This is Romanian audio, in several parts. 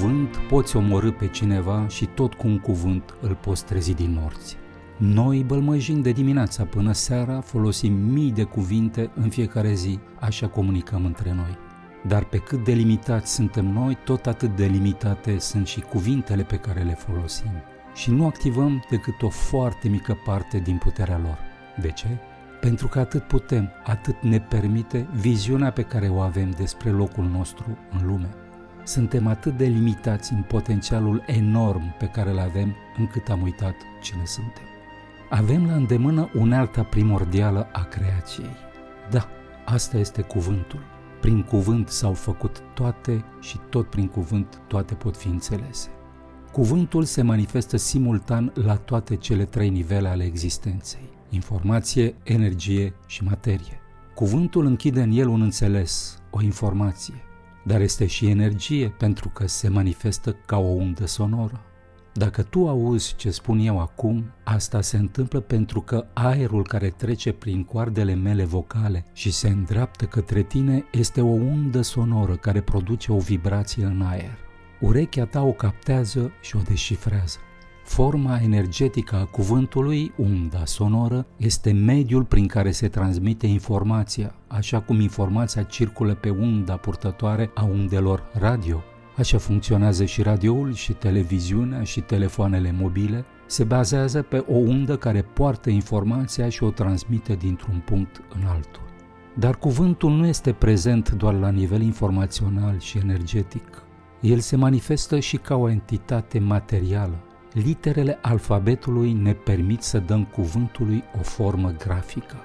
cuvânt poți omorâ pe cineva și tot cu un cuvânt îl poți trezi din morți. Noi bălmăjim de dimineața până seara, folosim mii de cuvinte în fiecare zi, așa comunicăm între noi. Dar pe cât de limitați suntem noi, tot atât de limitate sunt și cuvintele pe care le folosim. Și nu activăm decât o foarte mică parte din puterea lor. De ce? Pentru că atât putem, atât ne permite viziunea pe care o avem despre locul nostru în lume. Suntem atât de limitați în potențialul enorm pe care îl avem, încât am uitat cine suntem. Avem la îndemână unealta primordială a creației. Da, asta este cuvântul. Prin cuvânt s-au făcut toate și tot prin cuvânt toate pot fi înțelese. Cuvântul se manifestă simultan la toate cele trei nivele ale existenței informație, energie și materie. Cuvântul închide în el un înțeles, o informație, dar este și energie pentru că se manifestă ca o undă sonoră. Dacă tu auzi ce spun eu acum, asta se întâmplă pentru că aerul care trece prin coardele mele vocale și se îndreaptă către tine este o undă sonoră care produce o vibrație în aer. Urechea ta o captează și o deșifrează. Forma energetică a cuvântului, unda sonoră, este mediul prin care se transmite informația, așa cum informația circulă pe unda purtătoare a undelor radio. Așa funcționează și radioul, și televiziunea, și telefoanele mobile. Se bazează pe o undă care poartă informația și o transmite dintr-un punct în altul. Dar cuvântul nu este prezent doar la nivel informațional și energetic. El se manifestă și ca o entitate materială, literele alfabetului ne permit să dăm cuvântului o formă grafică.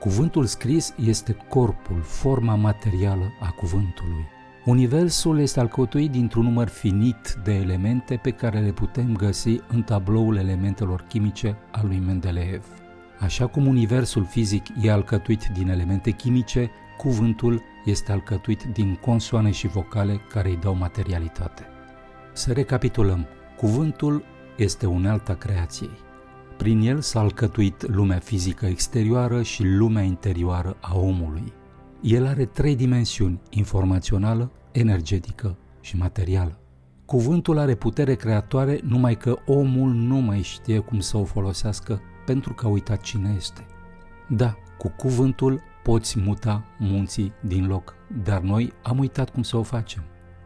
Cuvântul scris este corpul, forma materială a cuvântului. Universul este alcătuit dintr-un număr finit de elemente pe care le putem găsi în tabloul elementelor chimice al lui Mendeleev. Așa cum universul fizic e alcătuit din elemente chimice, cuvântul este alcătuit din consoane și vocale care îi dau materialitate. Să recapitulăm. Cuvântul este unealta creației. Prin el s-a alcătuit lumea fizică exterioară și lumea interioară a omului. El are trei dimensiuni, informațională, energetică și materială. Cuvântul are putere creatoare numai că omul nu mai știe cum să o folosească pentru că a uitat cine este. Da, cu cuvântul poți muta munții din loc, dar noi am uitat cum să o facem.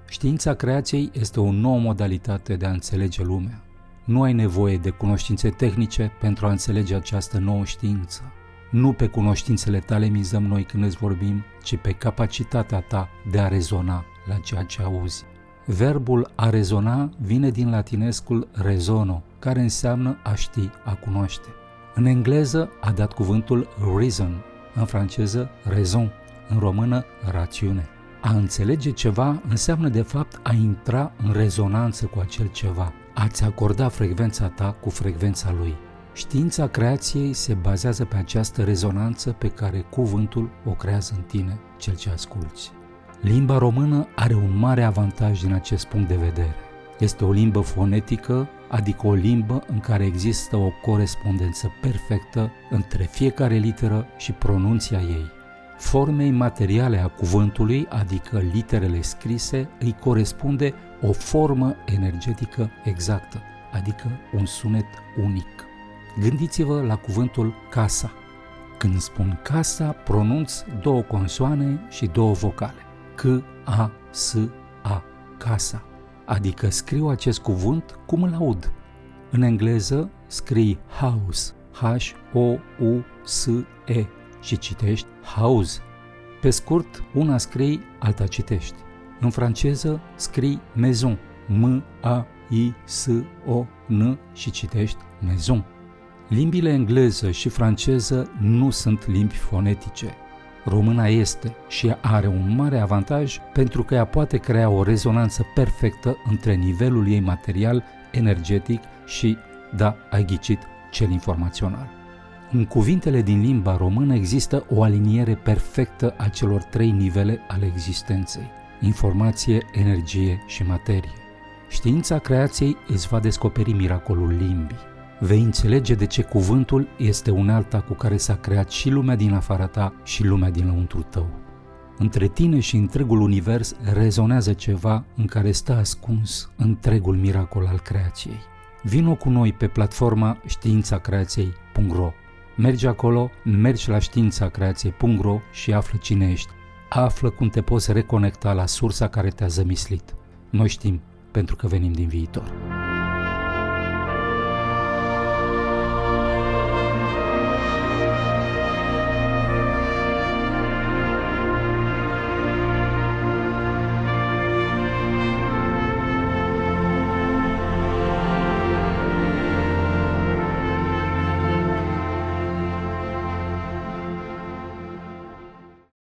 Știința creației este o nouă modalitate de a înțelege lumea. Nu ai nevoie de cunoștințe tehnice pentru a înțelege această nouă știință. Nu pe cunoștințele tale mizăm noi când îți vorbim, ci pe capacitatea ta de a rezona la ceea ce auzi. Verbul a rezona vine din latinescul rezono, care înseamnă a ști, a cunoaște. În engleză a dat cuvântul reason, în franceză raison, în română rațiune. A înțelege ceva înseamnă de fapt a intra în rezonanță cu acel ceva, a-ți acorda frecvența ta cu frecvența lui. Știința creației se bazează pe această rezonanță pe care cuvântul o creează în tine, cel ce asculți. Limba română are un mare avantaj din acest punct de vedere. Este o limbă fonetică, adică o limbă în care există o corespondență perfectă între fiecare literă și pronunția ei. Formei materiale a cuvântului, adică literele scrise, îi corespunde o formă energetică exactă, adică un sunet unic. Gândiți-vă la cuvântul casa. Când spun casa, pronunț două consoane și două vocale. C, A, S, A, casa. Adică scriu acest cuvânt cum îl aud. În engleză scrii house, H-O-U-S-E și citești house. Pe scurt, una scrii, alta citești. În franceză scrii maison, M-A-I-S-O-N și citești maison. Limbile engleză și franceză nu sunt limbi fonetice. Româna este și are un mare avantaj pentru că ea poate crea o rezonanță perfectă între nivelul ei material, energetic și, da, ai ghicit, cel informațional. În cuvintele din limba română există o aliniere perfectă a celor trei nivele ale existenței informație, energie și materie. Știința creației îți va descoperi miracolul limbii. Vei înțelege de ce cuvântul este unealta cu care s-a creat și lumea din afara ta și lumea din lăuntru tău. Între tine și întregul univers rezonează ceva în care stă ascuns întregul miracol al creației. Vino cu noi pe platforma științacreației.ro Mergi acolo, mergi la științacreației.ro și află cine ești. Află cum te poți reconecta la sursa care te-a zămislit. Noi știm, pentru că venim din viitor.